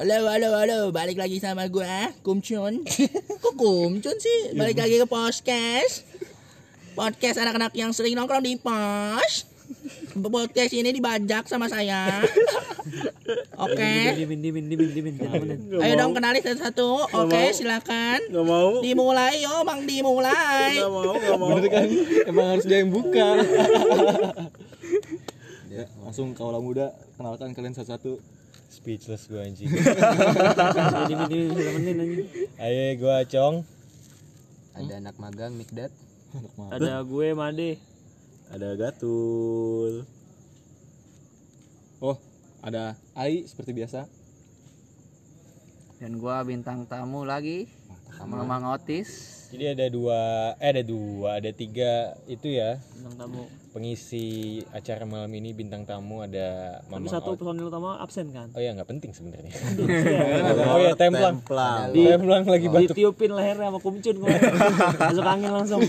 Halo, halo, halo, balik lagi sama gua, Kumcun. Kok Kumcun sih? Balik lagi ke podcast. Podcast anak-anak yang sering nongkrong di pos. Podcast ini dibajak sama saya. Oke. Dimin, dimin, dimin, dimin, dimin. Ayo dong kenalin satu-satu. Oke, silakan. Gak mau. Dimulai yo, Bang dimulai. Gak mau, gak mau. Bener kan? Emang harus dia yang buka. ya, langsung kaulah muda kenalkan kalian satu-satu. Speechless gue anjing. Ayo gue Cong. Ada anak magang Mikdad. Mah. Ada gue Made. Ada gatul. Oh, ada Ai seperti biasa. Dan gua bintang tamu lagi sama Mang Otis. Jadi ada dua, eh ada dua, ada tiga itu ya Bintang tamu. Pengisi acara malam ini bintang tamu ada Tapi Mamang satu Ot- personil utama absen kan? Oh ya nggak penting sebenarnya. oh ya templang. Templang. Templang lagi batuk. Ditiupin lehernya sama kumcun kemarin. Masuk angin langsung.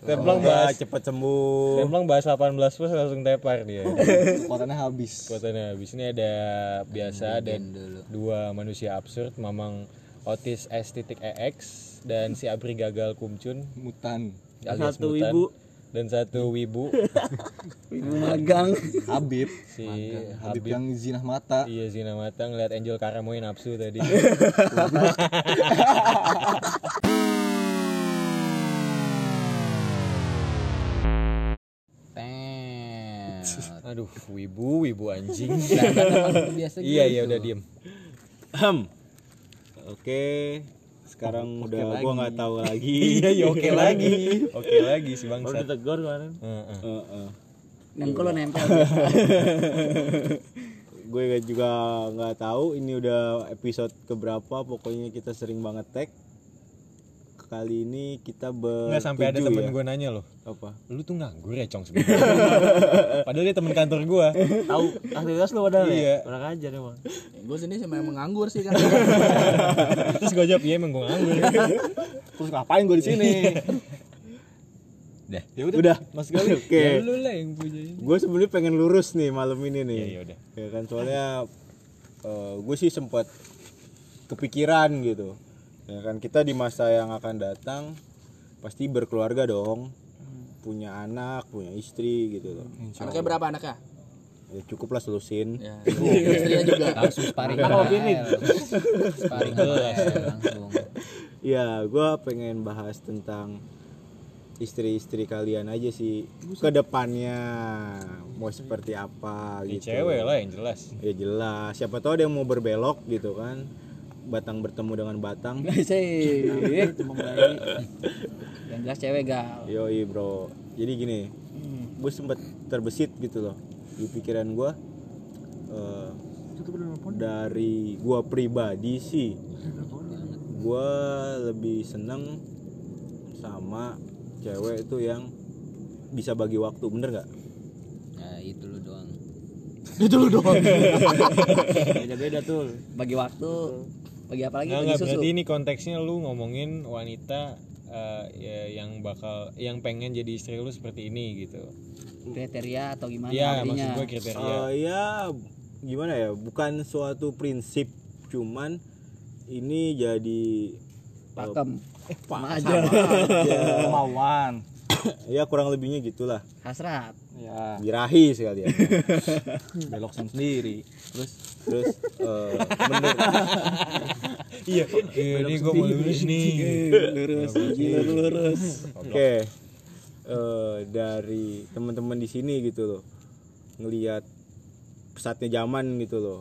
Templang Udah bahas. cepet sembuh. Templang bahas 18 plus langsung tepar dia. Kuotannya habis. Kuotanya habis ini ada biasa ada dua manusia absurd Mamang Otis S titik EX dan si Abri gagal kumcun Mutan. alias Satu Mutan. ibu. Dan satu wibu Magang. Habib. si Habib Habib yang zinah mata. iya Zina Mata ngeliat Angel Karamoy nafsu tadi aduh wibu wibu anjing Biasa iya gitu. iya udah diem. Oke. Sekarang udah gua nggak tahu lagi. iya iya oke lagi oke lagi si Baru bangsa ditegur kemarin. Heeh. Heeh. Nengkol lo nempel. gue juga nggak tahu ini udah episode keberapa pokoknya kita sering banget tag kali ini kita ber nggak sampai ada temen gue nanya loh apa lu tuh nganggur ya cong sebenarnya padahal dia temen kantor gue Tahu aktivitas lu padahal Iya. ya? Kurang ajar emang. Gue sendiri sih memang menganggur sih kan. terus gue jawab iya emang gue nganggur Terus ngapain gue di sini? Dah. Ya udah. udah Mas Gali. oke ya lu lah yang punya ini gue sebenarnya pengen lurus nih malam ini nih ya ya udah ya kan soalnya gue sih sempat kepikiran gitu ya kan kita di masa yang akan datang pasti berkeluarga dong punya anak punya istri gitu loh Anaknya berapa anaknya? ya cukup lah selusin Ya, istrinya juga. Langsung sparring Apa opini? AL. Sparring AL langsung. ya gue pengen bahas tentang istri-istri kalian aja sih ke depannya mau seperti apa Ini gitu cewek lah yang jelas ya jelas siapa tahu ada yang mau berbelok gitu kan batang bertemu dengan batang Sih. Yang jelas cewek gal. Yoi bro Jadi gini Gue sempet terbesit gitu loh Di pikiran gue eh, Dari gue pribadi sih Gue lebih seneng Sama cewek itu yang Bisa bagi waktu Bener gak? Nah, itu lu doang. Itu lu doang. Beda-beda tuh. Bagi waktu bagi apa lagi? Nggak, Bagi nggak, susu. berarti ini konteksnya lu ngomongin wanita eh, ya, yang bakal yang pengen jadi istri lu seperti ini gitu. Kriteria atau gimana Iya, artinya? maksud gue kriteria. Eh, ya Gimana ya Bukan suatu prinsip Cuman Ini jadi Pakem. Pak, aja. sama aja. Kemauan. ya kurang lebihnya gitulah Hasrat. Ya, birahi sekali ya. Belok sendiri. terus? Terus eh, menurut Iya, ini gue mau lulus nih. lurus, lurus. oke. Eh, dari teman-teman di sini gitu loh. Ngelihat pesatnya zaman gitu loh.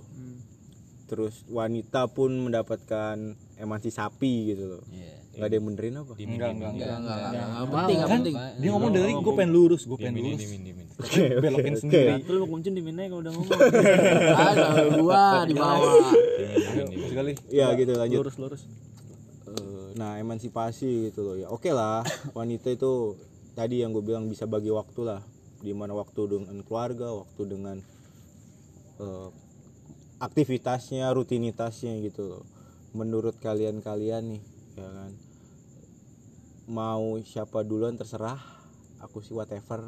Terus wanita pun mendapatkan emansipasi gitu loh. Iya. Nggak ada yang benerin apa Enggak, enggak, enggak. Enggak, enggak, enggak, enggak penting, enggak penting. Dia ngomong dari gue pengen lurus, gue pengen lurus. Belokin sendiri. Itu lu kumcun di mana kalau udah ngomong. Ada gua di bawah. Gali. ya gitu lanjut Lurus lurus. Eh, nah emansipasi gitu loh ya oke lah wanita itu tadi yang gue bilang bisa bagi waktu lah di mana waktu dengan keluarga waktu dengan eh, aktivitasnya rutinitasnya gitu loh menurut kalian-kalian nih ya kan mau siapa duluan terserah aku sih whatever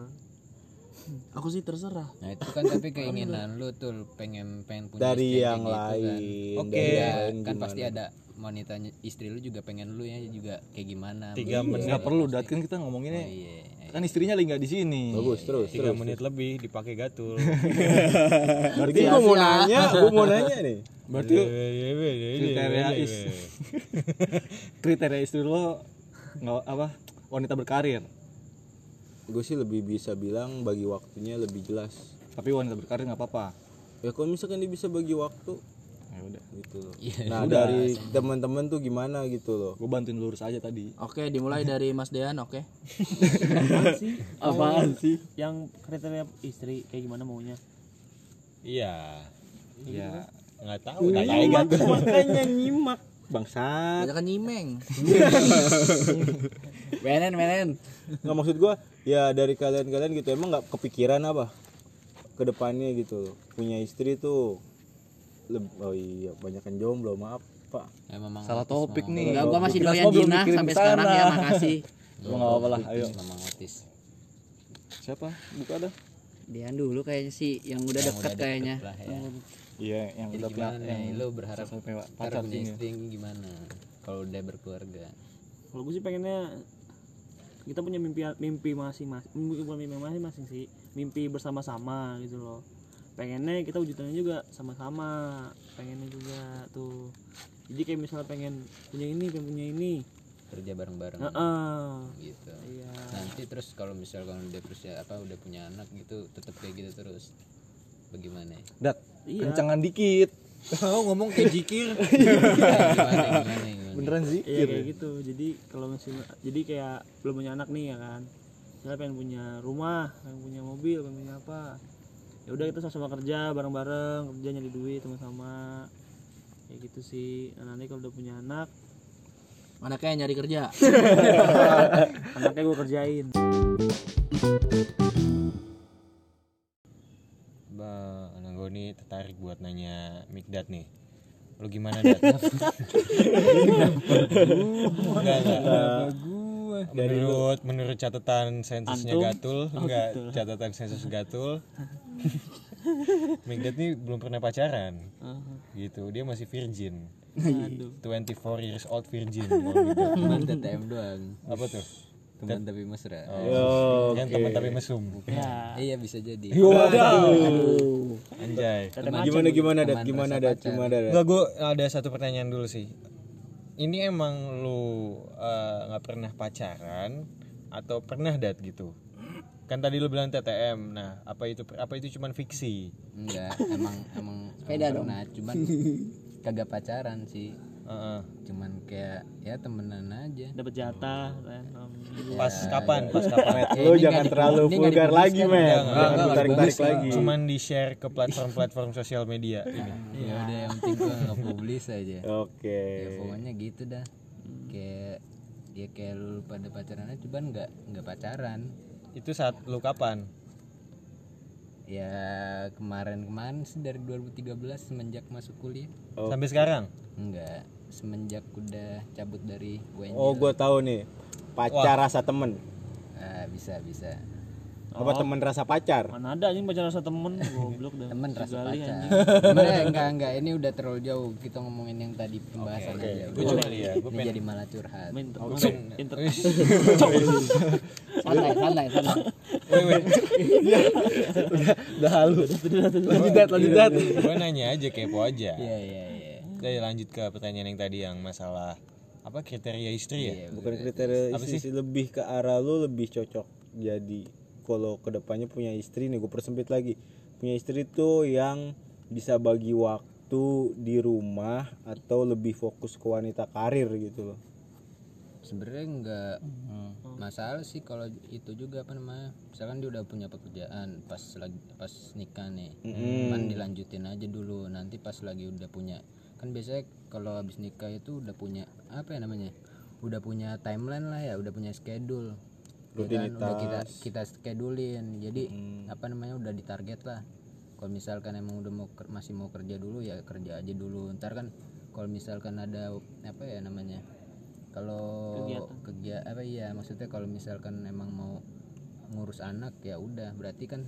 Aku sih terserah. Nah itu kan tapi keinginan lu tuh pengen pengen punya Dari istri yang kayak gitu lain, kan. Oke. Iya, yang lain kan gimana? pasti ada wanita istri lu juga pengen lu ya juga kayak gimana. Tiga Begitu menit. nggak ya, perlu pasti. dat kan kita ngomonginnya Oh, iya. kan istrinya lagi nggak di sini bagus terus tiga terus menit lebih dipakai gatul berarti gue mau nanya gue mau nanya nih berarti kriteria is kriteria istri lo nggak apa wanita berkarir? Gue sih lebih bisa bilang bagi waktunya lebih jelas. Tapi wanita berkarir nggak apa-apa. Ya kalau misalkan dia bisa bagi waktu ya udah. gitu loh. Iya, nah dari teman-teman tuh gimana gitu loh? Gue bantuin lurus aja tadi. Oke, dimulai dari Mas Dean, oke. apaan sih? Yang kriteria istri kayak gimana maunya? Iya. Ya nggak tahu nyimak makanya nyimak bangsat Banyak kan nyimeng. Menen menen. nggak maksud gue ya dari kalian-kalian gitu emang nggak kepikiran apa ke depannya gitu punya istri tuh oh iya banyak yang jomblo maaf pak Ya, memang salah topik nih Enggak, gua masih doyan mikirin sampai sekarang ya, makasih. Gua nggak apa-apa lah ayo Memang otis. siapa buka dah Dia dulu kayaknya sih yang udah dekat kayaknya. Lah, ya. Iya yang Jadi udah gimana punya nih? yang Lu berharap pacar punya sih istri gimana? Kalau udah berkeluarga. kalau gue sih pengennya kita punya mimpi mimpi masing-masing mimpi bukan mimpi masing-masing sih mimpi bersama-sama gitu loh pengennya kita wujudnya juga sama-sama pengennya juga tuh jadi kayak misalnya pengen punya ini pengen punya ini Kerja bareng-bareng Heeh. gitu. iya Nanti terus kalau misalkan udah terus ya apa udah punya anak gitu tetap kayak gitu terus. Bagaimana? ya? dat Iya. kencangan dikit. Oh ngomong kayak jikir. Gimana gimana gimana? beneran sih iya kayak gitu. Jadi kalau misalnya jadi kayak belum punya anak nih ya kan. Misalnya pengen punya rumah pengen punya mobil pengen punya apa. Ya udah kita sama-sama kerja bareng-bareng kerja nyari duit sama-sama. Kayak gitu sih. Nah, nanti kalau udah punya anak. Anaknya yang nyari kerja. anaknya gue kerjain gue nih tertarik buat nanya Mikdat nih. Lu gimana, Dat? Enggak, enggak. Menurut menurut catatan sensusnya Gatul, enggak catatan sensus Gatul. Mikdat nih belum pernah pacaran. Gitu, dia masih virgin. 24 years old virgin. Cuman TTM doang. Apa tuh? Teman tapi mesra. Oh, yang teman tapi mesum. Iya bisa jadi. Anjay. gimana gimana dat Teman gimana dat gimana dat Enggak, gue ada satu pertanyaan dulu sih. Ini emang lu eh, nggak pernah pacaran atau pernah dat gitu? Kan tadi lu bilang TTM. Nah, apa itu apa itu cuman fiksi? Enggak, emang emang Beda pernah, cuman kagak pacaran sih. Heeh. Cuman kayak ya temenan aja. dapat jatah kan Alhamdulillah. Pas kapan? Pas kapan? Ya, lu ini jangan nggak terlalu nggak vulgar lagi dipubliskan. men jangan tarik enggak. lagi Cuman di share ke platform-platform sosial media ini. Ya udah yang penting gua nge-publish aja. oke Ya pokoknya gitu dah. Kayak ya kayak lu pada pacaran aja cuman nggak nggak pacaran. Itu saat lu kapan? Ya kemarin-kemarin sih dari 2013 semenjak masuk kuliah. Sampai sekarang? Enggak, semenjak udah cabut dari UNJ. oh gue tahu nih pacar rasa temen Ah, bisa bisa. apa temen rasa pacar mana ada anjing pacaran sama temen goblok dah Temen rasa pacar. ya, enggak enggak ini udah terlalu jauh kita ngomongin yang tadi pembahasan aja. Gue cuma ya, gue Ini jadi malah curhat. Main pengen. inter- Santai, santai, santai. Wait. udah halu lanjut dat lanjut dat Gue nanya aja kepo aja. Iya, iya, iya. Dari lanjut ke pertanyaan yang tadi yang masalah apa kriteria istri ya? Iya, bukan kriteria istri sih lebih ke arah lu lebih cocok jadi kalau ke depannya punya istri nih gue persempit lagi punya istri tuh yang bisa bagi waktu di rumah atau lebih fokus ke wanita karir gitu loh Sebenarnya enggak masalah sih kalau itu juga apa namanya. Misalkan dia udah punya pekerjaan pas lagi pas nikah nih. Kan dilanjutin aja dulu nanti pas lagi udah punya kan biasanya kalau habis nikah itu udah punya apa ya namanya? Udah punya timeline lah ya, udah punya schedule. Ya kan, udah kita kita schedulein. Jadi apa namanya udah ditarget lah. Kalau misalkan emang udah mau masih mau kerja dulu ya kerja aja dulu. Ntar kan kalau misalkan ada apa ya namanya? Kalau kerja apa iya maksudnya kalau misalkan emang mau ngurus anak ya udah berarti kan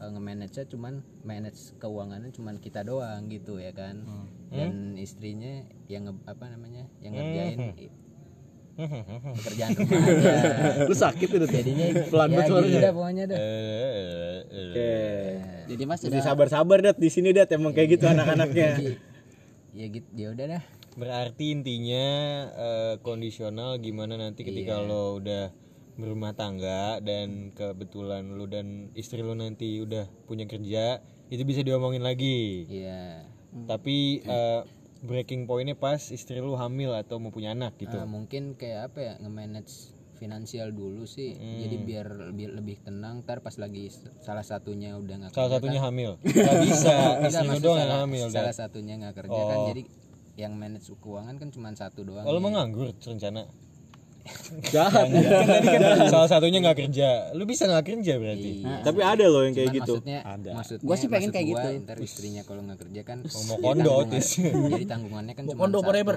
eh, nge-manage cuman manage keuangannya cuman kita doang gitu ya kan? Dan istrinya yang nge- apa namanya yang ngerjain i- pekerjaan rumah aja Lu sakit itu jadinya Pelan ya banget gitu suaranya. dah pokoknya dah. Oke. Jadi Mas Jadi sabar-sabar dat di sini dat emang kayak gitu anak-anaknya. Jadi, ya gitu ya udah dah. Berarti intinya eh, kondisional gimana nanti ketika lo udah berumah tangga dan kebetulan lu dan istri lu nanti udah punya kerja itu bisa diomongin lagi. iya Tapi eh, breaking pointnya pas istri lu hamil atau mau punya anak gitu. Ah, mungkin kayak apa ya nge-manage finansial dulu sih jadi biar lebih lebih tenang ntar pas lagi salah satunya udah nggak Salah kerja satunya kan, hamil. Gak bisa, istri lu doang yang salah, hamil. salah Dan. satunya nggak kerja kan jadi yang manage keuangan kan cuma satu doang Oh, lu nih. mau nganggur rencana? Jahat. kan tadi kan salah satunya nggak kerja. Lu bisa nggak kerja berarti? Iya. Tapi ada loh yang kayak Cuman gitu. maksudnya maksudnya Gua sih pengen maksud kayak gua, gitu. ntar istrinya kalau nggak kerja kan mau jadi kondo, jadi tanggungannya kan cuma kondo satu forever.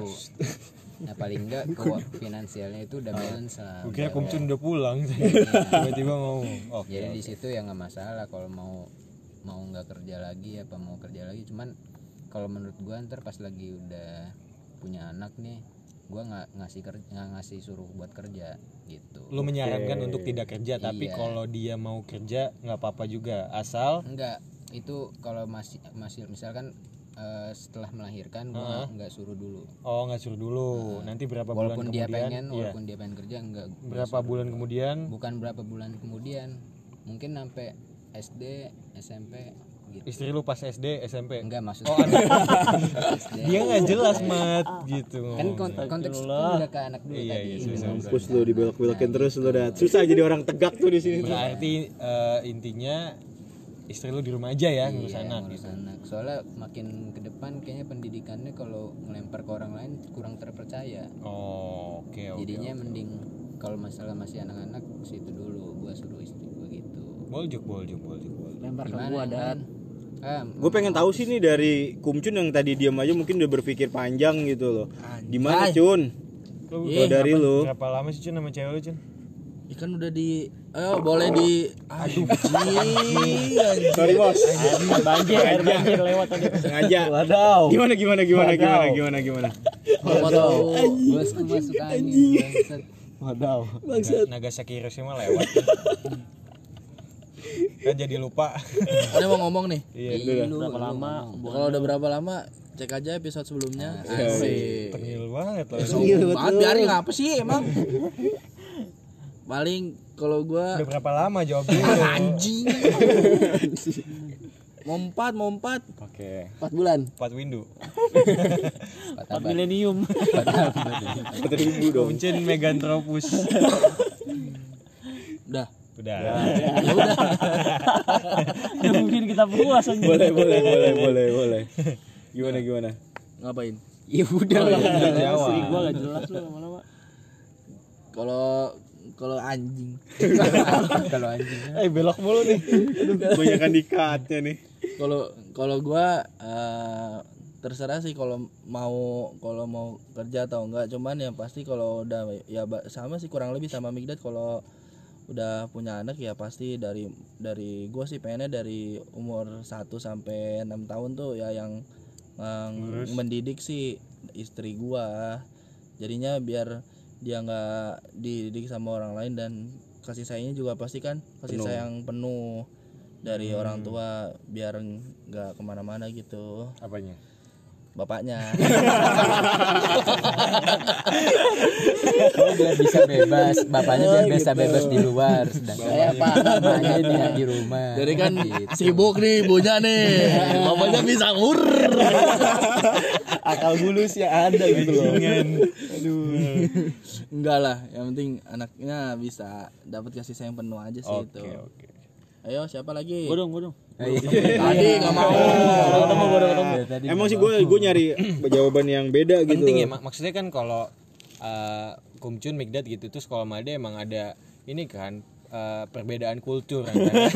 nah paling enggak keuangan finansialnya itu udah balance lah Gue kira udah- Kumcun udah pulang. Tiba-tiba ngomong. Oke. jadi di situ ya nggak masalah kalau mau mau nggak kerja lagi apa mau kerja lagi cuman kalau menurut gua ntar pas lagi udah punya anak nih gua nggak ngasih kerja nggak ngasih suruh buat kerja gitu Lu menyarankan untuk tidak kerja, tapi Iya. kalau dia mau kerja nggak apa-apa juga, asal enggak itu kalau masih masih misalkan eh, setelah melahirkan gua nggak suruh dulu oh nggak suruh dulu. Nanti berapa bulan walaupun dia kemudian? pengen iya. walaupun dia pengen kerja enggak Berapa bulan kemudian? bukan berapa bulan kemudian mungkin sampai SD SMP gitu Istri lu pas SD, SMP. enggak maksudnya Oh. SD. Dia nggak jelas mat gitu. kan ngomong. kon- konteks itu udah ke anak dulu Iya, tadi iya, susah, Mampus lu dibelok-belokin terus lu dat. Susah jadi orang tegak tuh di sini tuh. Berarti eh, intinya istri lu di rumah aja ya ngurus Iya, anak. ngurus anak. Soalnya makin ke depan kayaknya pendidikannya kalau ngelempar ke orang lain kurang terpercaya. Oh, oke oke. Jadinya mending kalau masalah masih anak-anak situ dulu gua suruh istri gua gitu. Boljuk boljuk boljuk. boljuk. lempar ke gua dan Gue pengen tahu sih nih dari Kumcun yang tadi diam aja mungkin udah berpikir panjang gitu loh. Gimana Cun? Lu Kalau dari lu berapa lama sih Cun sama cewek lu Cun? ikan udah di ayo boleh di aduh Sorry bos, banjir air banjir lewat tadi sengaja. Wadaw. Gimana gimana gimana gimana gimana gimana. mau tahu bosku masuk angin. bangsat. Wadaw. Nagasaki Hiroshima lewat. kan jadi lupa. ada mau ngomong nih Iya. Ih, lu- berapa lu lama kalau udah berapa lama cek aja episode sebelumnya asik Tengil banget loh. banget biarin apa sih emang paling kalau gua Udah berapa lama jawab dulu. anjing mau empat mau empat Oke. empat bulan Empat window. Empat milenium Satu ribu dong. Kuncin Meganthropus. udah Udah. yang mungkin kita puas anjing Boleh boleh boleh boleh boleh. Gimana gimana? ngapain Ya udah lah. Istri gua gak jelas lu lama-lama kalau kalau anjing Kalau anjing. Eh belok mulu nih. Banyakan dikatnya nih. kalau kalau gua eh, terserah sih kalau mau kalau mau kerja atau enggak cuman yang pasti kalau udah ya sama sih kurang lebih sama Migdad kalau udah punya anak ya pasti dari dari gua sih pengennya dari umur 1 sampai 6 tahun tuh ya yang yang mendidik sih istri gua. Jadinya biar dia nggak dididik sama orang lain dan kasih sayangnya juga pasti kan kasih sayang penuh dari orang tua biar nggak ke mana-mana gitu. Apanya? Bapaknya. Oh, biar bisa bebas, bapaknya biar bisa bebas di luar, sedangkan mamanya dia di rumah. jadi kan Gitu. sibuk nih ibunya nih. Bapaknya bisa ngur Akal bulus yang ada gitu loh. enggak lah yang penting anaknya bisa dapat kasih sayang penuh aja sih itu. oke. Ayo siapa lagi? Gua dong gua dong. Tadi nggak mau. Ketemu gua udah ketemu Emang sih gue gue nyari jawaban yang beda gitu. Penting ya, mak- maksudnya kan kalau uh, Kumcun, Migdad gitu terus kalau Made emang ada ini kan eh, perbedaan kultur antara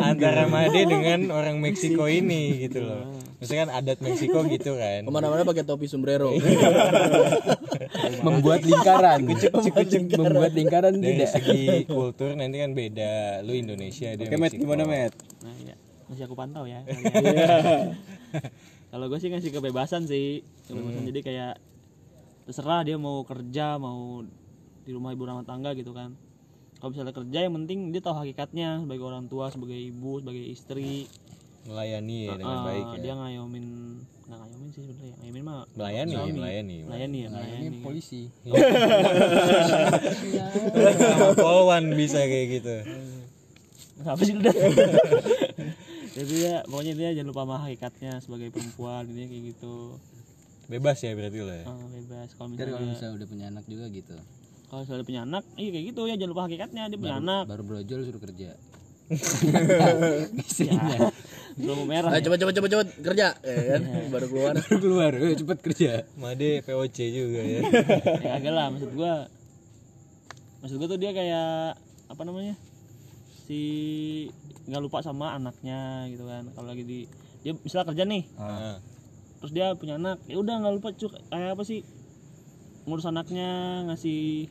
antara Made dengan orang Meksiko ini gitu loh. Maksudnya kan adat Meksiko gitu kan. Ke mana-mana pakai topi sombrero. Membuat lingkaran. Membuat lingkaran Dari tidak. segi kultur nanti kan beda. Lu Indonesia dia Oke, Met, Meksiko. gimana, Met? nah ya masih aku pantau ya kalian. kalau gue sih ngasih kebebasan sih kebebasan jadi kayak terserah dia mau kerja mau di rumah ibu rumah tangga gitu kan kalau misalnya kerja yang penting dia tahu hakikatnya sebagai orang tua sebagai ibu sebagai istri Melayani ya dengan Ah, baik ya. dia ngayomin nggak ngayomin sih sebenarnya ngayomin mah Melayani, suami. melayani. melayani ya melayani ini polisi Sama Polwan bisa kayak gitu. apa sih lu Dan? jadi ya pokoknya dia jangan lupa sama hakikatnya sebagai perempuan ini kayak gitu Bebas ya berarti lo ya. Ah, bebas kalau Ntar kalau misalnya misalnya udah punya anak juga gitu kalau misalnya punya anak iya kayak gitu ya jangan lupa hakikatnya dia punya anak baru brojol suruh kerja ya. belum merah Ayo ya. cepet cepet cepet cepet kerja, ya kan? Baru keluar. baru keluar eh, cepet kerja Made POC juga ya. ya agak lah maksud gua maksud gua tuh dia kayak apa namanya si nggak lupa sama anaknya gitu kan kalau lagi di dia misalnya kerja nih Ah. terus dia punya anak ya udah nggak lupa cuk kayak apa sih ngurus anaknya ngasih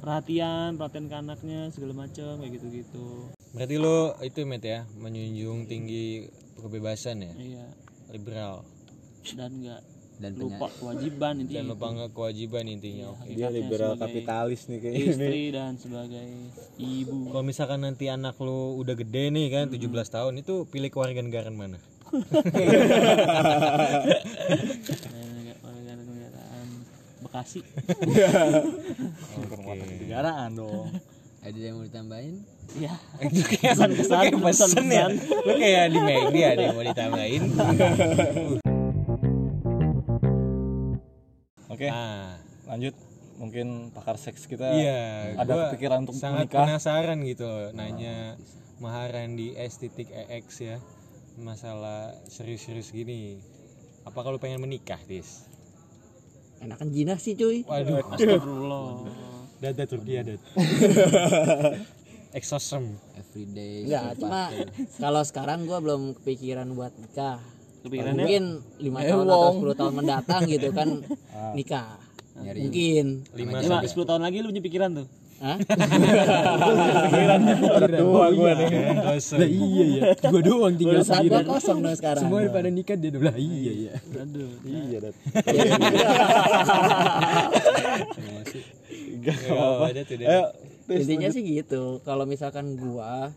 perhatian perhatian ke anaknya segala macam kayak gitu gitu Berarti lo itu Met ya, menjunjung tinggi kebebasan ya, iya liberal. dan nggak dan punya lupa kewajiban intinya Dan lupa nggak kewajiban intinya. Oke. Dia Hakikatnya liberal kapitalis nih kayaknya. istri dan sebagai ibu Kalau misalkan nanti anak lo udah gede nih kan, 17 tahun itu pilih kewarganegaraan mana? Bekasi Negaraan dong. ada yang mau ditambahin ya itu kayak kesan kayak pesen ya. Lo kayak di McD ada yang mau ditambahin. Oke, Ah, lanjut. Mungkin pakar seks kita iya. ada kepikiran untuk sangat menikah. penasaran gitu loh, nanya Maharan di S titik EX ya masalah serius-serius gini. Apa kalau pengen menikah, Tis? Enakan jinah sih cuy. Waduh, Astagfirullah dada Turki ada. Exosum. everyday Enggak, cuma kalau sekarang gua belum kepikiran buat nikah. kepikirannya Mungkin lima tahun atau 10 tahun mendatang gitu kan nikah. Mungkin. Lima sampai 10 tahun lagi lu punya pikiran tuh Hah? Tua gue nih. Iya ya. Gua doang tinggal gua sendirian. kosong dong sekarang. Semua pada nikah dia udah iya ya. aduh Iya, Dat. Oh. Ayo, Tis, Intinya sih gitu. Kalau misalkan gua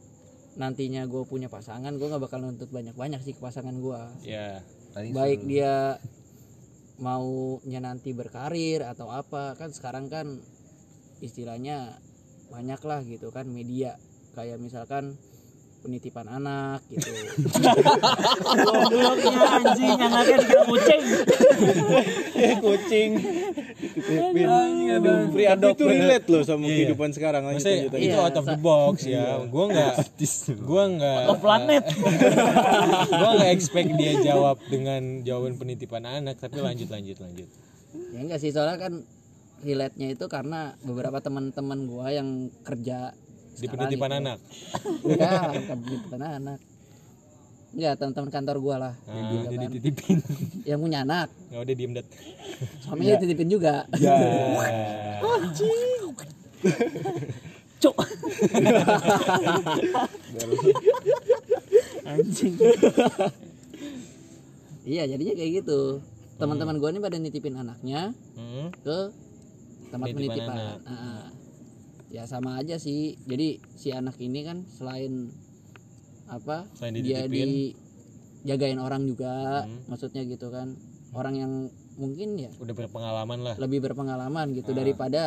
nantinya gua punya pasangan, gua nggak bakal nuntut banyak-banyak sih ke pasangan gua. Ya. paling Baik dia maunya nanti berkarir atau apa kan sekarang kan istilahnya banyak lah gitu kan media kayak misalkan penitipan anak gitu gobloknya anjing yang ada dikira kucing kucing. Aduh, free adopt. Itu relate loh sama kehidupan sekarang. Lanjut, Maksudnya lanjut, lanjut. itu Iya, out of the box ya. Gua nggak gua nggak of planet gua nggak expect dia jawab dengan jawaban penitipan anak tapi lanjut lanjut lanjut. ya enggak sih soalnya kan relate-nya itu karena beberapa teman-teman gua yang kerja Di penitipan gitu. anak. Enggak, bukan penitipan anak. Enggak, teman-teman kantor gua lah. Ah, gitu Jadi kan. titipin. Yang punya anak, Nggak udah diem dat. suaminya dititipin juga. Ya. cuk anjing Iya, jadinya kayak gitu. Teman-teman gua ini pada nitipin anaknya Hmm. ke tempat Penitipan anak. Ah. ya sama aja sih. Jadi si anak ini kan selain apa? Selain dia dititipin. dijagain orang juga, Hmm. maksudnya gitu kan. Orang yang mungkin ya Udah berpengalaman lah. lebih berpengalaman gitu Ah. daripada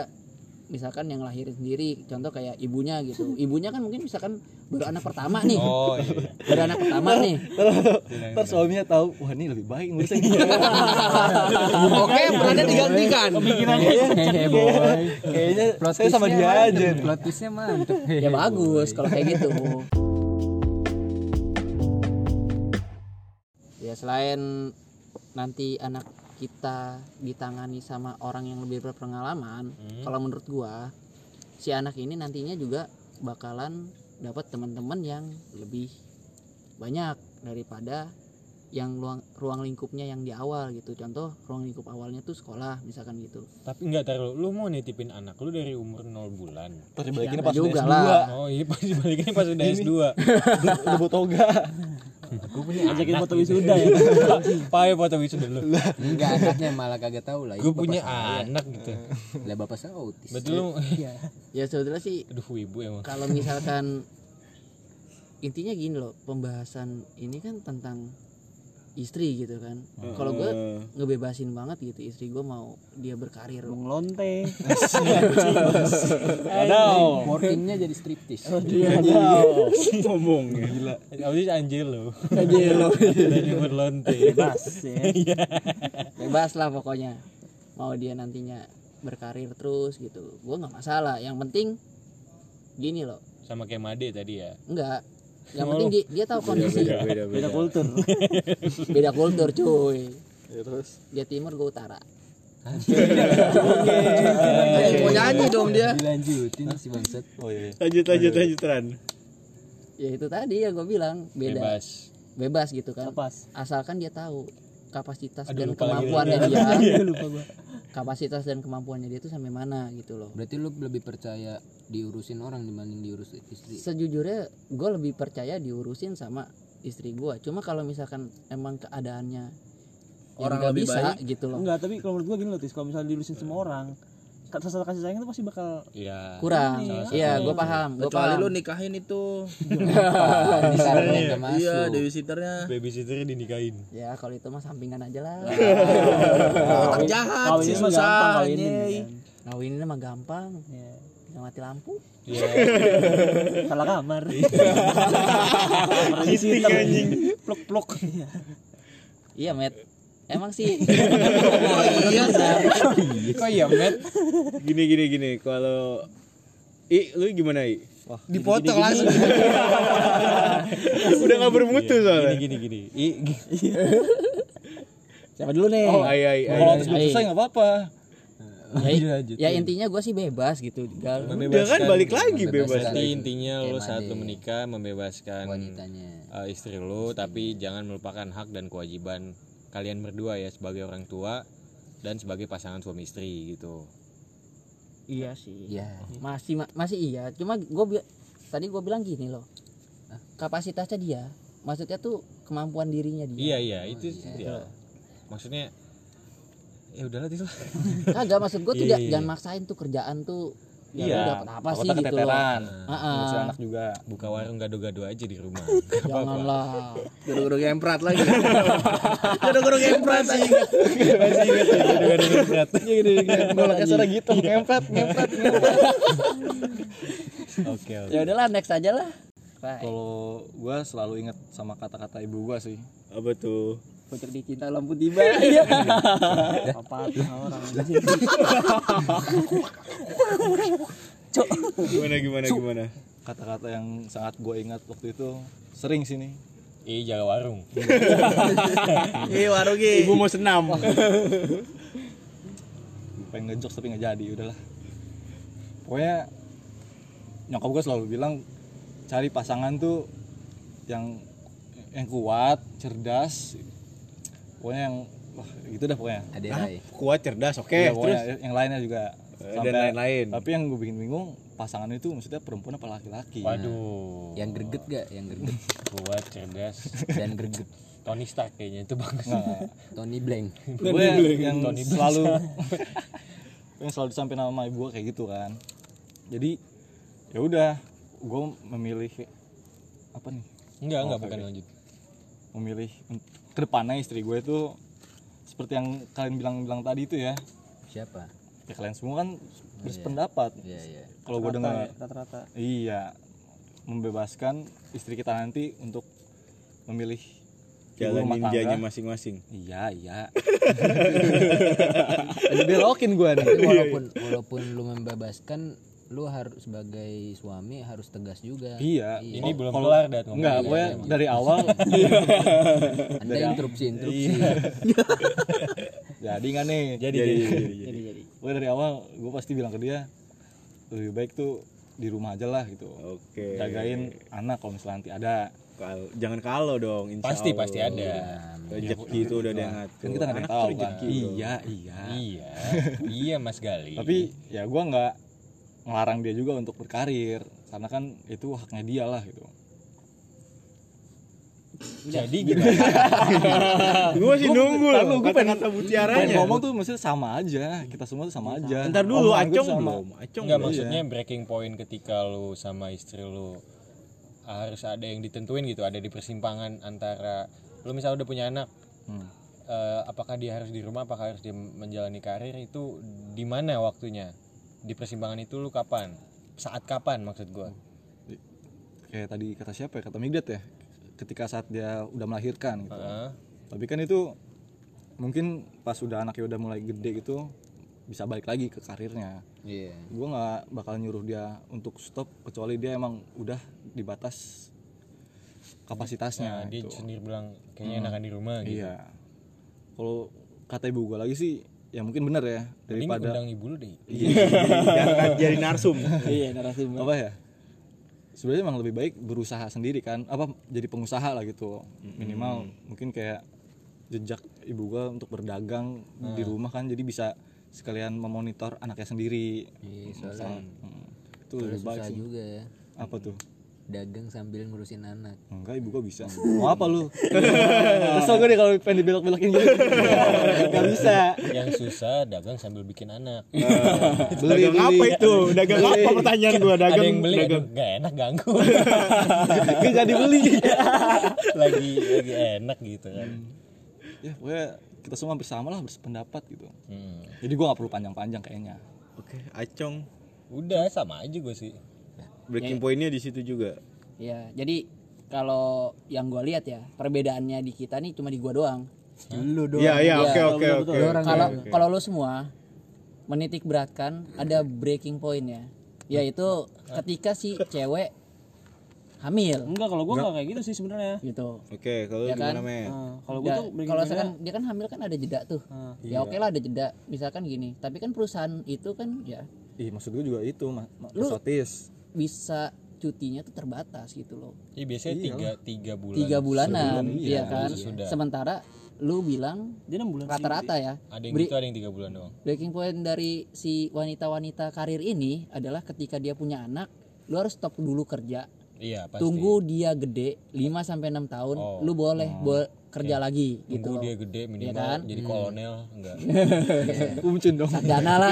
misalkan yang lahirin sendiri contoh kayak ibunya gitu. Ibunya kan mungkin misalkan baru anak pertama nih. Oh iya. baru anak pertama nih. Ntar suaminya tahu, wah ini lebih baik ngurusnya gitu. oke perannya digantikan. Hehe, boy. Kayaknya saya sama dia aja. Nih. plot twistnya mantep. Ya bagus kalau kayak gitu. Ya selain nanti anak kita ditangani sama orang yang lebih berpengalaman Hmm. kalau menurut gua si anak ini nantinya juga bakalan dapat teman-teman yang lebih banyak daripada yang ruang, ruang lingkupnya yang di awal gitu. Contoh ruang lingkup awalnya tuh sekolah misalkan gitu. Tapi enggak taruh lu mau nitipin anak lu dari umur 0 bulan. Terus dibalikinnya Ya, pas udah juga S2 lah. Oh iya pas dibalikin pas udah S2 Udah toga. Gue punya ajakin foto wisuda ya. Pakai foto wisuda lu. Enggak anaknya malah kagak tahu lah Gue punya anak gitu. Lah bapak saya autis. Betul lu ya sebetulnya sih Aduh ibu emang. kalau misalkan intinya gini loh pembahasan ini kan tentang istri gitu kan. Kalau gue ngebebasin banget gitu istri gue mau dia berkarir. Bung lonte Aduh workingnya jadi striptis. Ngomong ya. Gila. Apa sih anjir lo Anjir lo. Dari umur lonte bebas ya. Bebas lah pokoknya. Mau dia nantinya berkarir terus gitu. Gue nggak masalah. Yang penting gini loh. Sama kayak Made tadi ya? Enggak yang penting dia, dia tahu kondisi. beda beda beda. Kultur. Beda kultur cuy. Ya terus? Dia timur gue utara. Eh, mau nyanyi dong dia. dilanjutin si bangsat. Oh iya lanjut lanjut lanjut Ran. Ya itu tadi yang gue bilang. Beda. Bebas, Bebas gitu kan. Pas asalkan dia tahu kapasitas Aduh, dan kemampuannya dia. Lupa gua kapasitas dan kemampuannya dia itu sampai mana gitu loh Berarti lu lebih percaya diurusin orang dibanding diurus istri. sejujurnya gue lebih percaya diurusin sama istri gue cuma kalau misalkan emang keadaannya yang Orang nggak lebih bisa baik. gitu loh enggak tapi kalau menurut gua gini loh tis kalau misalnya dilurusin semua orang rasa kasih sayang itu pasti bakal Iya. Kurang. Ini, iya. Salah gue paham. Gue Kecuali paham. lu nikahin itu. Ini yang masuk. Iya, babysitternya. Babysitternya dinikahin. Ya kalau itu mah sampingan aja lah. Otak jahat sih susah. ngawinin mah gampang. Iya. tinggal mati lampu. Iya. Salah kamar. Cheating anjing. Pluk pluk. Iya met emang sih. Iya, Kok iya Matt? Gini gini gini. Kalau I lu gimana I? Dipotong langsung. udah nggak bermutu soalnya. Gini gini gini. I, siapa dulu nih oh ai ai ai. Kalau habis selesai nggak apa-apa. Ya, ya intinya gue sih bebas gitu gal. Udah kan balik lagi bebas. Berarti intinya lu Kayak saat lu Made. menikah membebaskan Wanitanya. uh, istri lu tapi jangan melupakan hak dan kewajiban kalian berdua ya sebagai orang tua dan sebagai pasangan suami istri gitu. iya sih Iya. masih ma- masih iya cuma gue tadi gue bilang gini loh kapasitasnya dia maksudnya tuh kemampuan dirinya dia Iya iya itu ya. Maksudnya ya udahlah itu. kagak maksud gue tuh Iya, ja- iya, jangan iya. maksain tuh kerjaan tuh ya Iya. dapat apa sih gitu. loh keteteran Heeh. Ngurusin anak juga Buka warung gado-gado aja di rumah. janganlah. Guru-guru gemprat lagi. Guru-guru gemprat sih. Gue pakai suara gitu. Ngempet ngempet ngempet Oke oke. ya udahlah next aja lah. Kalau gue selalu inget sama kata-kata ibu gue sih. Apa tuh Pucuk dicinta lampu tiba. Iya. apa orang gimana gimana gimana? Kata-kata yang sangat gue ingat waktu itu Sering sih nih Ih jaga warung. Ih, warungi. ibu mau senam. Pengen ngejok tapi nggak jadi udahlah. Pokoknya nyokap gue selalu bilang cari pasangan tuh yang yang kuat cerdas pokoknya yang wah gitu dah pokoknya Aderai. kuat cerdas oke Iya, terus pokoknya yang lainnya juga Eh, Sampai- dan lain-lain tapi yang gue bikin bingung pasangan itu maksudnya perempuan apa laki-laki Waduh. Yang greget gak? Yang greget Kuat cerdas. dan greget. Tony Stark kayaknya itu bagus. Nggak, Tony Blank. gue yang Tony selalu yang selalu disampaikan sama ibu gue kayak gitu kan jadi ya udah gue memilih apa nih Enggak enggak Oke, bukan lanjut. memilih ke depannya istri gue itu seperti yang kalian bilang-bilang tadi itu ya. Siapa? ya kalian semua kan berpendapat. Iya, iya. kalau gue dengar rata-rata. Iya. Membebaskan istri kita nanti untuk memilih jalan ninjanya masing-masing. Iya iya. Lagi belokin gue nih Tapi walaupun walaupun lu membebaskan lu harus sebagai suami harus tegas juga. iya Ini belum kalau- kelar dat ngomongnya. enggak gue dari awal Anda interupsi interupsi. iya jadi nggak nih Jadi, jadi, jadi. jadi, jadi. jadi jadi gue dari awal gue pasti bilang ke dia lebih baik tuh di rumah aja lah gitu oke jagain anak kalau misalnya nanti ada Kal- jangan kalau dong insya Pasti Allah. pasti ada. rezeki itu udah ada yang ngatur kan kita nggak tahu kan iya iya Iya. iya Mas Gali. tapi ya gue nggak ngelarang dia juga untuk berkarir karena kan itu haknya dia lah gitu jadi gimana? gue masih nunggu loh lu, gua pengen- Pengen mutiaranya ngomong tuh maksudnya sama aja kita semua tuh sama aja ntar dulu Omongan tuh acong belum acong Enggak belum. maksudnya breaking point ketika lu sama istri lu harus ada yang ditentuin gitu, ada di persimpangan antara lu misalnya udah punya anak, Hmm. eh, apakah dia harus di rumah, apakah harus dia menjalani karir itu di mana waktunya? Di persimpangan itu lu kapan? Saat kapan maksud gua? kayak tadi kata siapa ya kata Migdat ya ketika saat dia udah melahirkan gitu Heeh. tapi kan itu mungkin pas udah anaknya udah mulai gede gitu bisa balik lagi ke karirnya Iya. gue nggak bakal nyuruh dia untuk stop kecuali dia emang udah di batas kapasitasnya Nah, dia gitu. sendiri bilang kayaknya enakan di rumah gitu. iya kalau kata ibu gue lagi sih ya mungkin bener ya daripada undang ibu lu deh. jangan jadi narsum. Iya narasumber apa ya? Sebenarnya emang lebih baik berusaha sendiri kan apa jadi pengusaha lah gitu. Minimal mungkin kayak jejak ibu gua untuk berdagang di rumah kan jadi bisa sekalian memonitor anaknya sendiri. Iya, soalnya Hmm, itu lebih baik sih. juga ya. apa tuh Dagang sambil ngurusin anak. enggak ibu gua bisa. Mau apa lu? Kesel gue deh kalau pengen dibelok-belokin gitu nggak bisa. Yang susah dagang sambil bikin anak. dagang apa itu? Dagang apa? Pertanyaan gue ada dagang yang beli dagang. gak enak ganggu. Nggak jadi beli. Lagi lagi enak gitu kan. Ya pokoknya kita semua bersama lah bersependapat gitu. Hmm. jadi gua nggak perlu panjang-panjang kayaknya. Oke acong. Udah sama aja gue sih breaking pointnya di situ juga. Ya jadi kalau yang gua lihat ya perbedaannya di kita nih cuma di gua doang. Lu doang. iya iya Iya, oke oke oke kalau kalau lo semua menitik beratkan ada breaking pointnya. Yaitu ketika si cewek hamil. Enggak kalau gua enggak. kayak gitu sih sebenarnya. Gitu. Oke kalau Ya kan? gimana men Nah, kalau gua Ya, tuh kalau misalkan dia kan hamil kan ada jeda tuh. Ah. ya oke lah ada jeda. Misalkan gini tapi kan perusahaan itu kan ya. Ih, maksud gue juga itu, Mas Lu-. Bisa cutinya tuh terbatas gitu loh. Iya biasanya tiga tiga bulan tiga bulanan sebelum- iya kan? sesudah. sementara lu bilang dia enam bulan rata-rata ya. Ada yang Beri- gitu ada yang tiga bulan doang. Breaking point dari si wanita-wanita karir ini adalah ketika dia punya anak lu harus stop dulu kerja. Iya pasti. Tunggu dia gede 5 sampai 6 tahun Oh. lu boleh bo- kerja lagi tunggu gitu. dia gede minimal Iya kan? jadi kolonel enggak. Umcun dong. dana lah.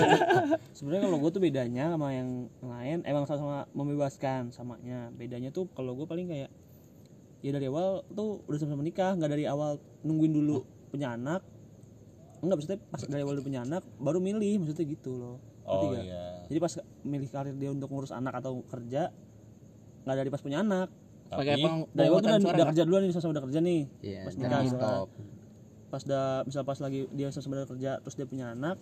Sebenarnya kalau gue tuh bedanya sama yang lain emang sama-sama membebaskan samanya. Bedanya tuh kalau gue paling kayak ya dari awal tuh udah sama-sama nikah nggak dari awal nungguin dulu punya anak. Enggak maksudnya pas dari awal udah punya anak baru milih maksudnya gitu loh. Oh iya. Jadi pas milih karir dia untuk ngurus anak atau kerja nggak dari pas punya anak pakai peng- dari awal tuh udah, nggak? kerja duluan nih sama udah kerja nih Iya, pas nikah stop. pas udah misal pas lagi dia sama udah kerja terus dia punya anak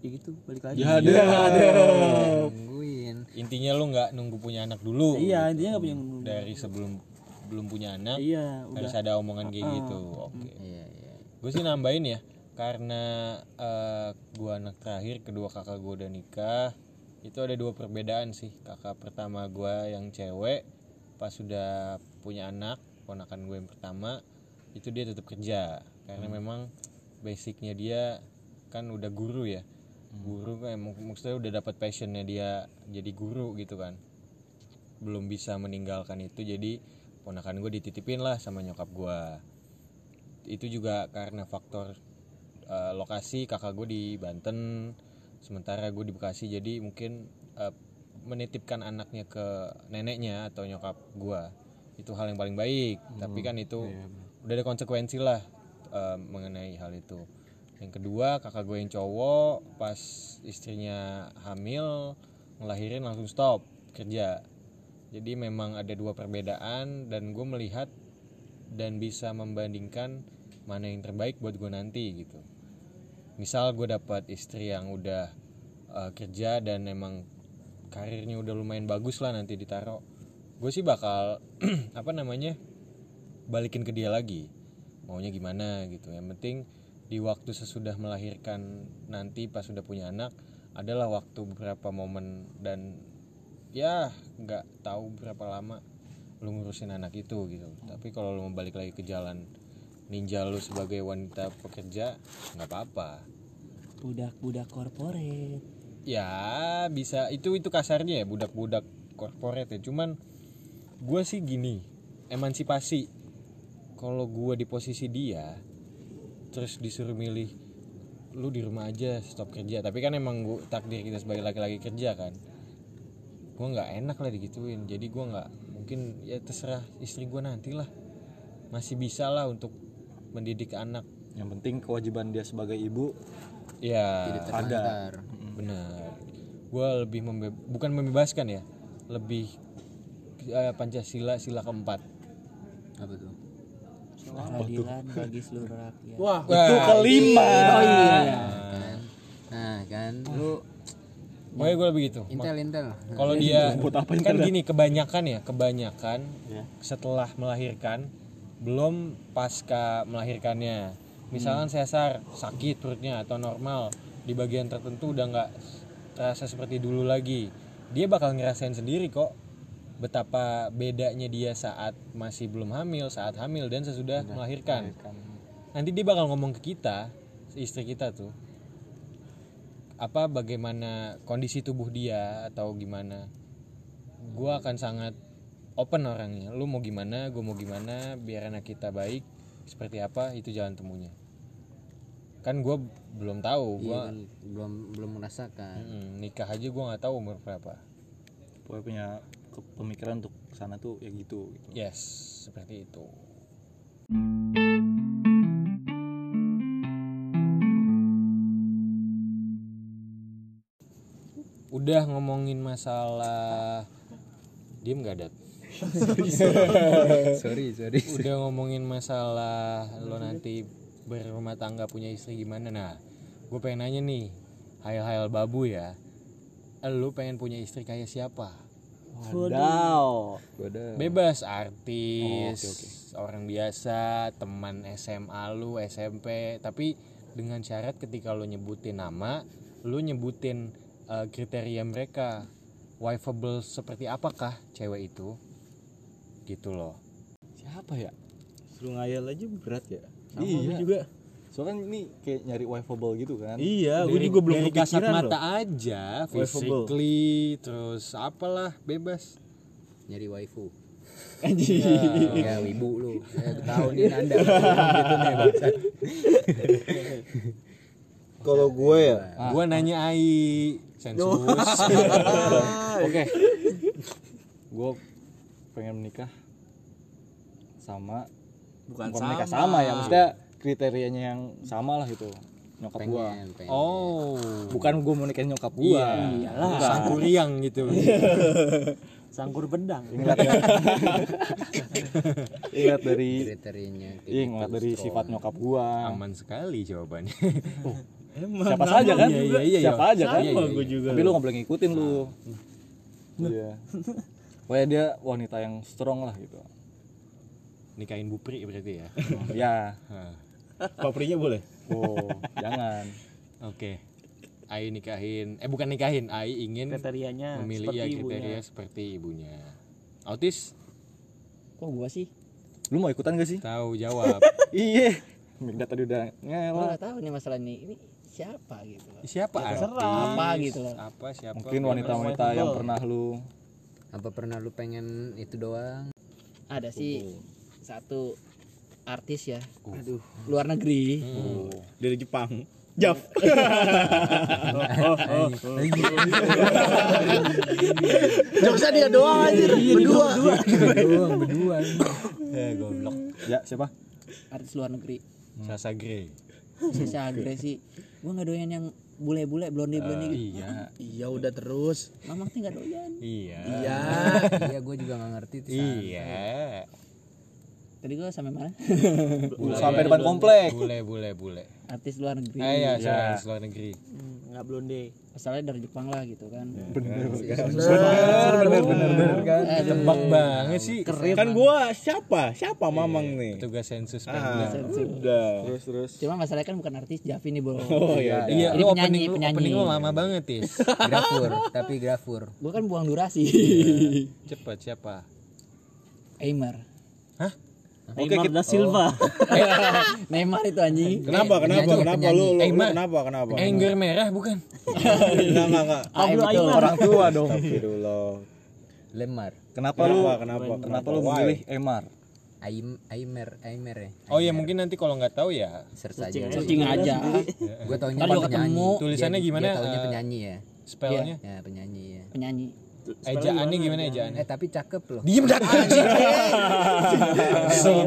ya gitu balik lagi Ya ada. Nungguin. intinya lu nggak nunggu punya anak dulu iya intinya nggak punya dari sebelum belum punya anak iya udah harus ada omongan kayak gitu oke Iya, iya. gue sih nambahin ya karena eh, gua anak terakhir kedua kakak gua udah nikah itu ada dua perbedaan sih. Kakak pertama gua yang cewek pas sudah punya anak ponakan gue yang pertama itu dia tetap kerja. Karena memang basicnya dia kan udah guru ya. Guru kan emang maksudnya udah dapat passionnya dia jadi guru gitu kan. Belum bisa meninggalkan itu jadi ponakan gue dititipin lah sama nyokap gue itu juga karena faktor eh, lokasi kakak gue di Banten sementara gue di Bekasi jadi mungkin eh, menitipkan anaknya ke neneknya atau nyokap gue itu hal yang paling baik. Tapi kan itu udah ada konsekuensi lah eh, mengenai hal itu. Yang kedua kakak gue yang cowok pas istrinya hamil ngelahirin langsung stop kerja. Jadi memang ada dua perbedaan dan gue melihat dan bisa membandingkan mana yang terbaik buat gue nanti gitu misal gue dapat istri yang udah uh, kerja dan emang karirnya udah lumayan bagus lah nanti ditaruh gue sih bakal apa namanya balikin ke dia lagi. Maunya gimana gitu. Yang penting di waktu sesudah melahirkan nanti pas sudah punya anak adalah waktu beberapa momen dan ya nggak tahu berapa lama lu ngurusin anak itu gitu. Tapi kalau lu mau balik lagi ke jalan ninja lu sebagai wanita pekerja nggak apa-apa. Budak-budak korporat. Ya bisa. Itu itu kasarnya ya budak-budak korporat ya. Cuman gue sih gini emansipasi. Kalau gue di posisi dia terus disuruh milih lu di rumah aja stop kerja. Tapi kan emang gua, takdir kita sebagai laki-laki kerja kan. Gue nggak enak lah digituin. Jadi gue nggak mungkin ya terserah istri gue nanti lah masih bisa lah untuk mendidik anak. Yang penting kewajiban dia sebagai ibu ya Jadi terlantar. benar. Gue lebih membe- bukan membebaskan ya lebih eh, pancasila sila keempat. Apa tuh? keadilan bagi seluruh rakyat. Wah, itu kelima. Oh iya. Kan? Nah, kan lu Pokoknya gue lebih gitu. Intel intel. kalau dia kan gini kebanyakan ya kebanyakan setelah melahirkan belum pasca melahirkannya. Misalkan sesar sakit perutnya atau normal di bagian tertentu udah nggak terasa seperti dulu lagi. Dia bakal ngerasain sendiri kok betapa bedanya dia saat masih belum hamil saat hamil dan sesudah melahirkan. Nanti dia bakal ngomong ke kita istri kita tuh apa bagaimana kondisi tubuh dia atau gimana. Gua akan sangat open orangnya. Lu mau gimana gue mau gimana biar anak kita baik seperti apa itu jalan temunya. Kan gua belum tahu Iya gua kan? Belum belum merasakan. mm, nikah aja gua nggak tahu umur berapa. Pokoknya punya pemikiran untuk sana tuh ya gitu, gitu. yes seperti itu. Udah ngomongin masalah diem gak dat sorry sorry. udah ngomongin masalah lo nanti berumah tangga punya istri gimana. Nah gue pengen nanya nih hayal-hayal babu ya. Lo pengen punya istri kayak siapa? Wadaw. bebas artis orang biasa teman SMA lu SMP tapi dengan syarat ketika lo nyebutin nama lu nyebutin eh, kriteria mereka. Wifeable seperti apakah cewek itu gitu loh Siapa ya? Suruh ngayal aja berat ya. Sama iya juga. Soalnya ini kayak nyari wifeable gitu kan. Iya, gue Dari- juga belum dari kasat mata loh. aja Wifeable. physically terus apalah bebas Nyari waifu. Anjing. Ya wibu lu. Ya tahu nih Anda gitu nih. Kalau gue ya, gua nanya Ai sensus Oke. Gue pengen menikah sama Bukan bukan menikah sama ya, maksudnya kriterianya yang sama lah gitu. Nyokap gua. Pengen, pengen. oh Bukan gue mau nikahin nyokap gua. iya sangkuriang gitu sangkur bedang Ingat Ingat dari kriterianya Iya, gitu, ngeliat dari strong. sifat nyokap gua. aman sekali jawabannya emang Siapa saja kan? Iya, iya, iya, Siapa iya. aja kan? Iya, iya, gue juga. Tapi lu nggak boleh ngikutin lu. Iya. Pokoknya dia wanita yang strong lah gitu. Nikahin Bupri berarti ya ya. Paprinya boleh. Oh, jangan. oke Ai nikahin eh bukan nikahin Ai ingin kriterianya memilih ya seperti kriteria ibunya seperti ibunya autis Kok gua sih? Lu mau ikutan gak sih? tahu jawab Iya. Minta tadi udah Gua ngelak. nggak tahu nih masalah ini. Ini siapa gitu loh. siapa artis Apa gitu loh. apa siapa Mungkin wanita-wanita yang pernah lu Apa pernah lu pengen itu doang? Ada sih satu artis ya. Aduh. Luar negeri. Dari Jepang. Jav. Jokesnya dia doang aja. Berdua. doang berdua. eh goblok ya siapa? Artis luar negeri. Sasa Grey Sisa agresi. Gua nggak doyan yang bule-bule blonde-blonde gitu. iya Iya udah terus. Mamang tuh nggak doyan. iya Iya. Iya, gue juga nggak ngerti tuh. iya Tadi gua sampai mana? Sampai depan komplek. bule bule bule. Artis luar negeri. ah iya Ya. sorry, luar negeri. Nggak blonde. Asalnya dari Jepang lah gitu kan. Eh, tebak banget sih. Kan gua siapa? Siapa mamang nih? petugas sensus ah udah. Terus terus. Cuma masalahnya kan bukan artis Javi nih bro. Oh ya iya Ini lu penyanyi, penyanyi. opening lu lama banget tis. Grafur tapi grafur. Gue kan buang durasi. Cepet siapa? Aimer Oke, Neymar da Silva. Neymar itu anjing. Kenapa kenapa penyanyi, kenapa? penyanyi. lu lu, lu kenapa kenapa? Anger merah bukan? Enggak enggak enggak. Ah, iya, betul. orang tua dong. Astagfirullah. Lemar. Kenapa lu kenapa kenapa kenapa lu memilih Emar Aim Aimer Aimer ya. Oh ya mungkin nanti kalau nggak tahu ya search aja. Searching aja. Gue taunya penyanyi. Tulisannya gimana, taunya eh, penyanyi ya. Spellnya? Ya penyanyi ya penyanyi ejaannya gimana ejaannya eh tapi cakep loh. Diem dah anjing.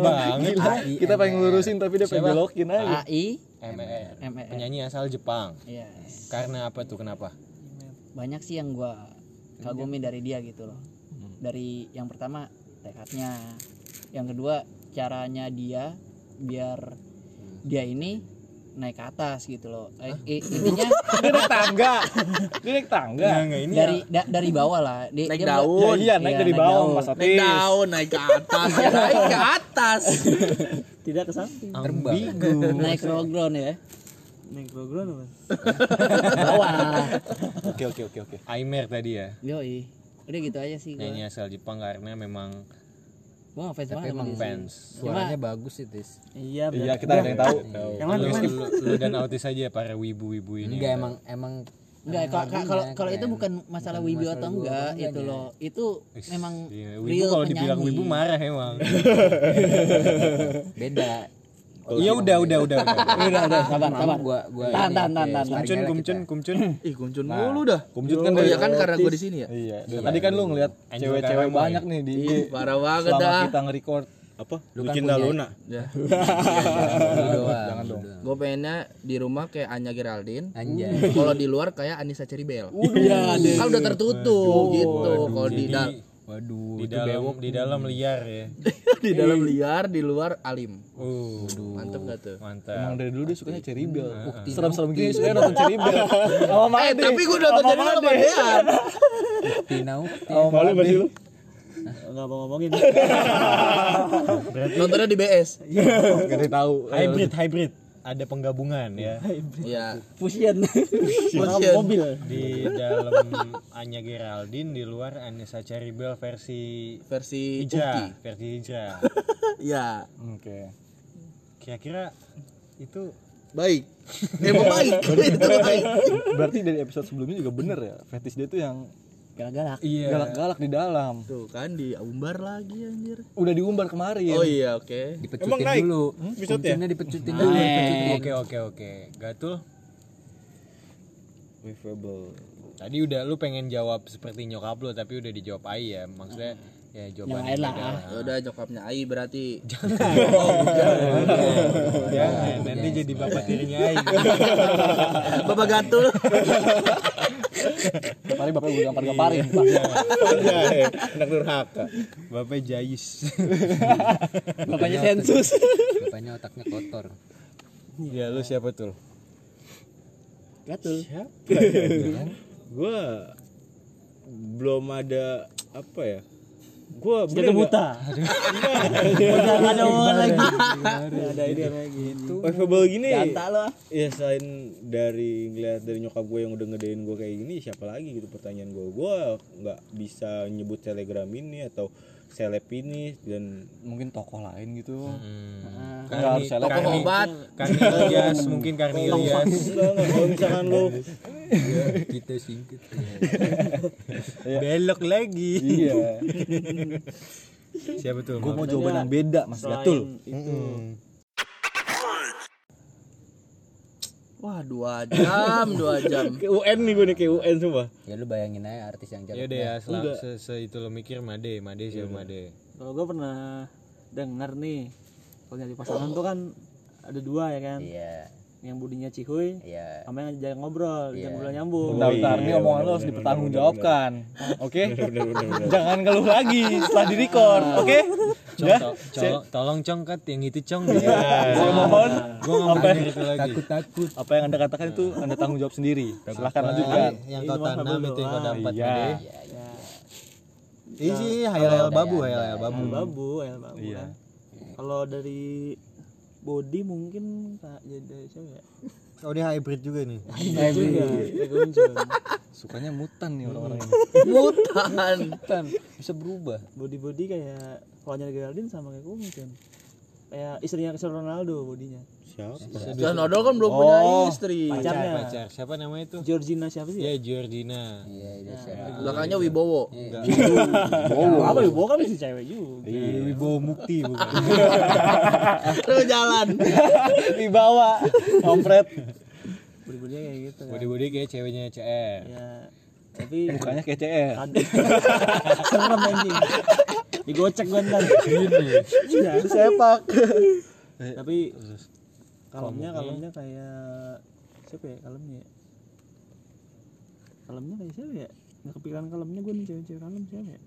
banget. Kita pengen ngelurusin tapi dia pengen belokin aja. AI MR MR. penyanyi asal Jepang. Iya. karena apa tuh kenapa? Banyak sih yang gua kagumi dari dia gitu loh. Dari yang pertama tekadnya. Yang kedua caranya dia biar dia ini naik ke atas gitu loh. Eh, intinya dia naik tangga. Dia naik tangga. Nggak ini dari da- dari bawah lah. Dia- Naik dia daun. ya iya naik Iya, dari naik bawah mas naik Otis daun naik ke atas. Ya naik ke atas. Tidak ke samping. Ambigu. Naik roll ground ya. Naik program apa bawah. Oke oke oke oke. Aimer tadi ya? Yoi. Udah gitu aja sih nyanyi asal Jepang karena memang gua ngefans tapi banget sama emang fans. Suaranya bagus sih tis. Iya iya kita ada yang tahu. Yang mana lu, yang mana lu, lu dan autis aja para wibu-wibu ini. Enggak emang emang Enggak, kalau kalau kalau itu bukan masalah Bukan wibu masalah atau enggak, itu enggaknya. loh. Itu memang Iya, real wibu kalau dibilang wibu marah emang. Beda iya udah udah udah udah. Udah, udah, sabar, sabar. gua gua Tahan, tahan, tahan, kumcun kumcun kumcun ih kuncun mulu dah Kumcut kan dari iya kan karena gue di sini ya? Iya tadi kan lu ngeliat cewek-cewek banyak nih di parah banget selama dah. kita nge-record. Apa? Kan cinta punya- Luna. Ya. Jangan dong. gue pengennya di rumah kayak Anya Geraldine. Anjay. kalau di luar kayak Anissa Ceribel kan udah tertutup gitu. Kalau di jadi dal- waduh di dalam di dalam liar ya. Di dalam liar di luar alim. Uh mantep gak tuh? emang mantap dari dulu dia sukanya Ceribel. Serem-serem gini sukanya nonton Ceribel. Sama eh tapi gue udah nonton jadi sama Dean Tinau malu gak sih lu? Nggak mau ngomongin. Nontonnya di BS gak ada yang tahu. Hybrid hybrid ada penggabungan ya. Ya. Fusion. Fusion. mobil. Di dalam Anya Geraldine di luar Anissa Ceribel versi versi hijrah Uki. versi hijrah ya. Oke. Kira-kira itu baik. Emang baik itu baik. Berarti dari episode sebelumnya juga bener ya fetish dia tuh yang Galak-galak. iya galak-galak di dalam tuh kan diumbar lagi anjir udah diumbar kemarin oh iya oke dipecutin Emang naik? dulu episode-nya? Kumcinnya dipecutin dulu dipecutin. oke oke oke gatul Wavable. tadi udah lu pengen jawab seperti nyokap lu tapi udah dijawab Ai ya maksudnya ya jawaban Yang lain lah. ya udah nyokapnya Ai berarti. Jangan. Nanti jadi bapak tirinya Ai. Bapak gatul. Hari bapak gue gampar-gamparin Anjay, anak durhaka. bapak Jais Bapaknya sensus. bapaknya otaknya kotor. Ya lu siapa tuh Gatul. Gua belum ada apa ya? Gua Jaga bener buta. udah nggak ada omongan lagi ada ide lagi itu Wavable gini. Ya selain dari ngeliat dari nyokap gue yang udah ngedein gue kayak gini, siapa lagi gitu pertanyaan gue. Gue nggak bisa nyebut telegram ini atau seleb ini dan mungkin tokoh lain gitu. Hmm. Nggak harus seleb. toko obat. Karni Ilyas mungkin Karni Ilyas. Kalau misalkan lo kita singkit belok lagi. Iya. Siapa tuh? Gue mau jawaban yang beda mas. Gatul itu wah dua jam dua jam. Ke UN nih gue nih ke UN semua. ya lu bayangin aja artis yang ya jelek udah ya selama se, se itu lo mikir Made Made siapa Made? Kalau gue pernah dengar nih kalau nyari pasangan tuh kan ada dua ya kan? Iya yang budinya cihuy iya. sama yang jarang ngobrol Iya. yang ngobrol nyambung. Oh, Daftar iya, nih omongan lo harus dipertanggungjawabkan. oke? Jangan keluh lagi setelah di record oke? Cong, to- colo- tolong cong kat yang itu cong. Gitu. Saya mohon Gue ngomong itu lagi. takut-takut. apa yang anda katakan itu anda tanggung jawab sendiri. Silahkan lanjutkan. Yang kau tanam itu yang kau dapat Iya. Made. Iya sih, hayal-hayal babu, hayal-hayal babu. Babu ayam babu Iya. kan? Kalau dari body mungkin tak jadi siapa ya? Oh dia hybrid juga nih. hybrid. Juga kayak Gunjun. sukanya mutan nih orang-orang ini. Mutan. kan bisa berubah. Body body kayak Ronald Geraldine sama kayak Gunjun kayak istrinya Cristiano Ronaldo bodinya Siapa? Odol kan belum punya istri. pacarnya Pacar, siapa namanya itu? Georgina siapa sih Ya? Georgina. iya iya siapa? Belakangnya Wibowo. apa ya bawa kan masih cewek juga. Wibowo Mukti bukan. Terus jalan. dibawa kampret. Body body kayak gitu kan. Body-body kayak ceweknya CR. ya tapi mukanya kayak CR ada serem anjing. Digocek gue ntar. Iya sepak. Tapi kalemnya kalemnya kayak siapa ya kalemnya ya? kalemnya kayak siapa ya nggak kepikiran kalemnya gue nih cewek-cewek kalem siapa ya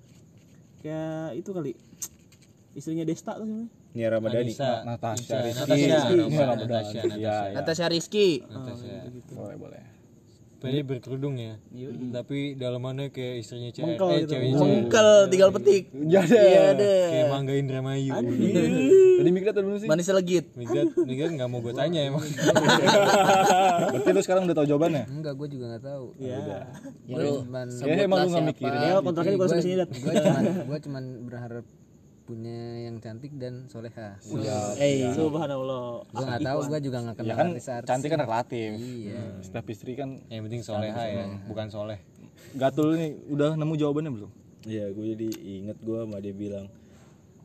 kayak itu kali istrinya Desta tuh siapa Nia Ramadhani. Anissa. Natasha. Rizky. Natasha. Iya, Natasha. Ramadan. Natasha. Rizky. Boleh boleh Dia berkerudung ya. Tapi dalamannya kayak istrinya CR. Mengkel Eh, gitu. ceweknya CR. Mungkel tinggal petik. jadi Iya deh. Kayak Mangga Indramayu. tadi mikir tadi dulu sih Manis legit. Migat, Migat nggak mau gue tanya emang. berarti lu sekarang udah tahu jawabannya enggak gue juga nggak tahu iya gue cuman Ya, emang lu nggak mikirin. Ya, kontraknya di kosan sini, gue cuman gue cuman berharap punya yang cantik dan soleha. Eh, subhanallah. Gue nggak tahu gue juga nggak ya kenal kan artis-artis. cantik kan relatif. Iya. Setiap istri kan Yang penting soleha ya, bukan soleh. gatul nih udah nemu jawabannya belum? Iya, gue jadi inget gue sama dia bilang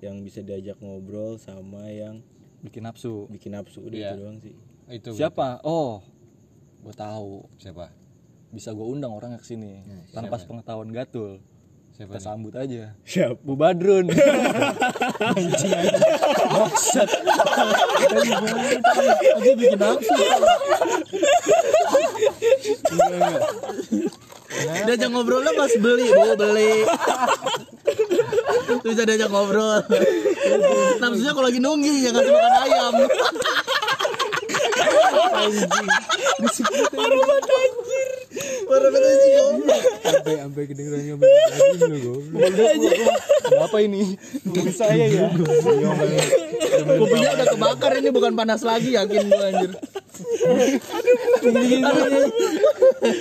yang bisa diajak ngobrol sama yang bikin nafsu. bikin nafsu udah Iya. itu doang sih. Itu siapa? Oh gue tahu. Siapa? bisa gue undang orangnya ke sini tanpa sepengetahuan gatul Siapa? kita nih? sambut aja Siap. Bu Badrun Diajak ngobrolnya pas beli, bawa beli. Terus bisa diajak ngobrol. Nafsunya kalau lagi nunggi ya kasih makan ayam. Parah banget anjir. Parah banget anjir. goblok. Sampai sampai kedengeran apa ini saya ya Kopinya udah kebakar ini bukan panas lagi yakin gue anjir.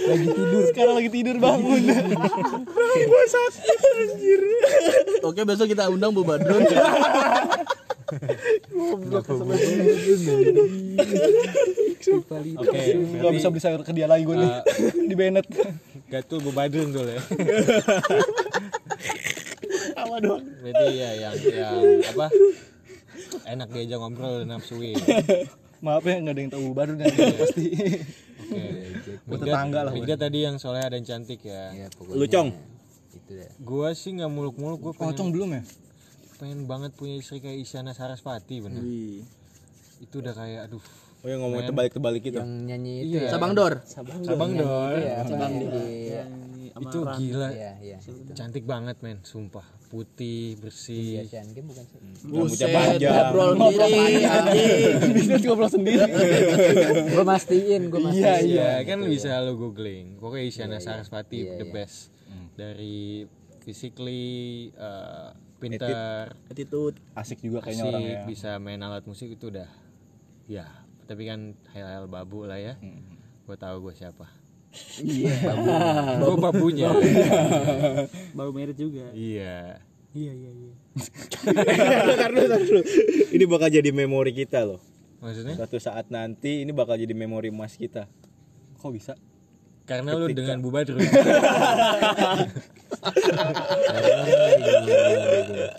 lagi tidur. Sekarang lagi tidur bangun. Oke besok kita undang Bu Badrun. Oke, nggak bisa beli sayur ke dia lagi gue nih di Bennett Gatul Bu Badrun tuh ya. apa dong Berarti ya yang yang apa? Enak diajak ngobrol dan nafsuin. maaf ya nggak ada yang tahu Bu Badrun yang pasti Oke. Buat tetangga lah, Migat tadi yang soleha dan cantik ya. ya pokoknya Lu cong. itu deh Gua sih nggak muluk-muluk, gua pocong belum ya pengen banget punya istri kayak Isyana Sarasvati bener. Itu udah kayak aduh. Oh yang ngomong terbalik-terbalik gitu. yang nyanyi itu Iya. ya Sabang Dor. Sabang dong. ya Sabang iya Itu gila. iya iya Cantik banget men, sumpah. Putih, bersih. Asian Game bukan sih Buset, panjang. ngobrol diri anjing. bisnis ngobrol sendiri gue mastiin gue mastiin Iya, iya, kan bisa lo googling. Pokoknya Isyana Sarasvati the best. Dari physically uh, pinter, Attitude. asik juga kayaknya asik, orangnya bisa main alat musik itu udah ya tapi kan hal-hal babu lah ya. Gue tahu gue siapa. Iya. Gue babunya. Baru merit juga. Iya. Iya iya iya. Dulu. Ini bakal jadi memori kita loh. maksudnya? Suatu saat nanti ini bakal jadi memori emas kita. kok bisa karena lu dengan Bu Badrun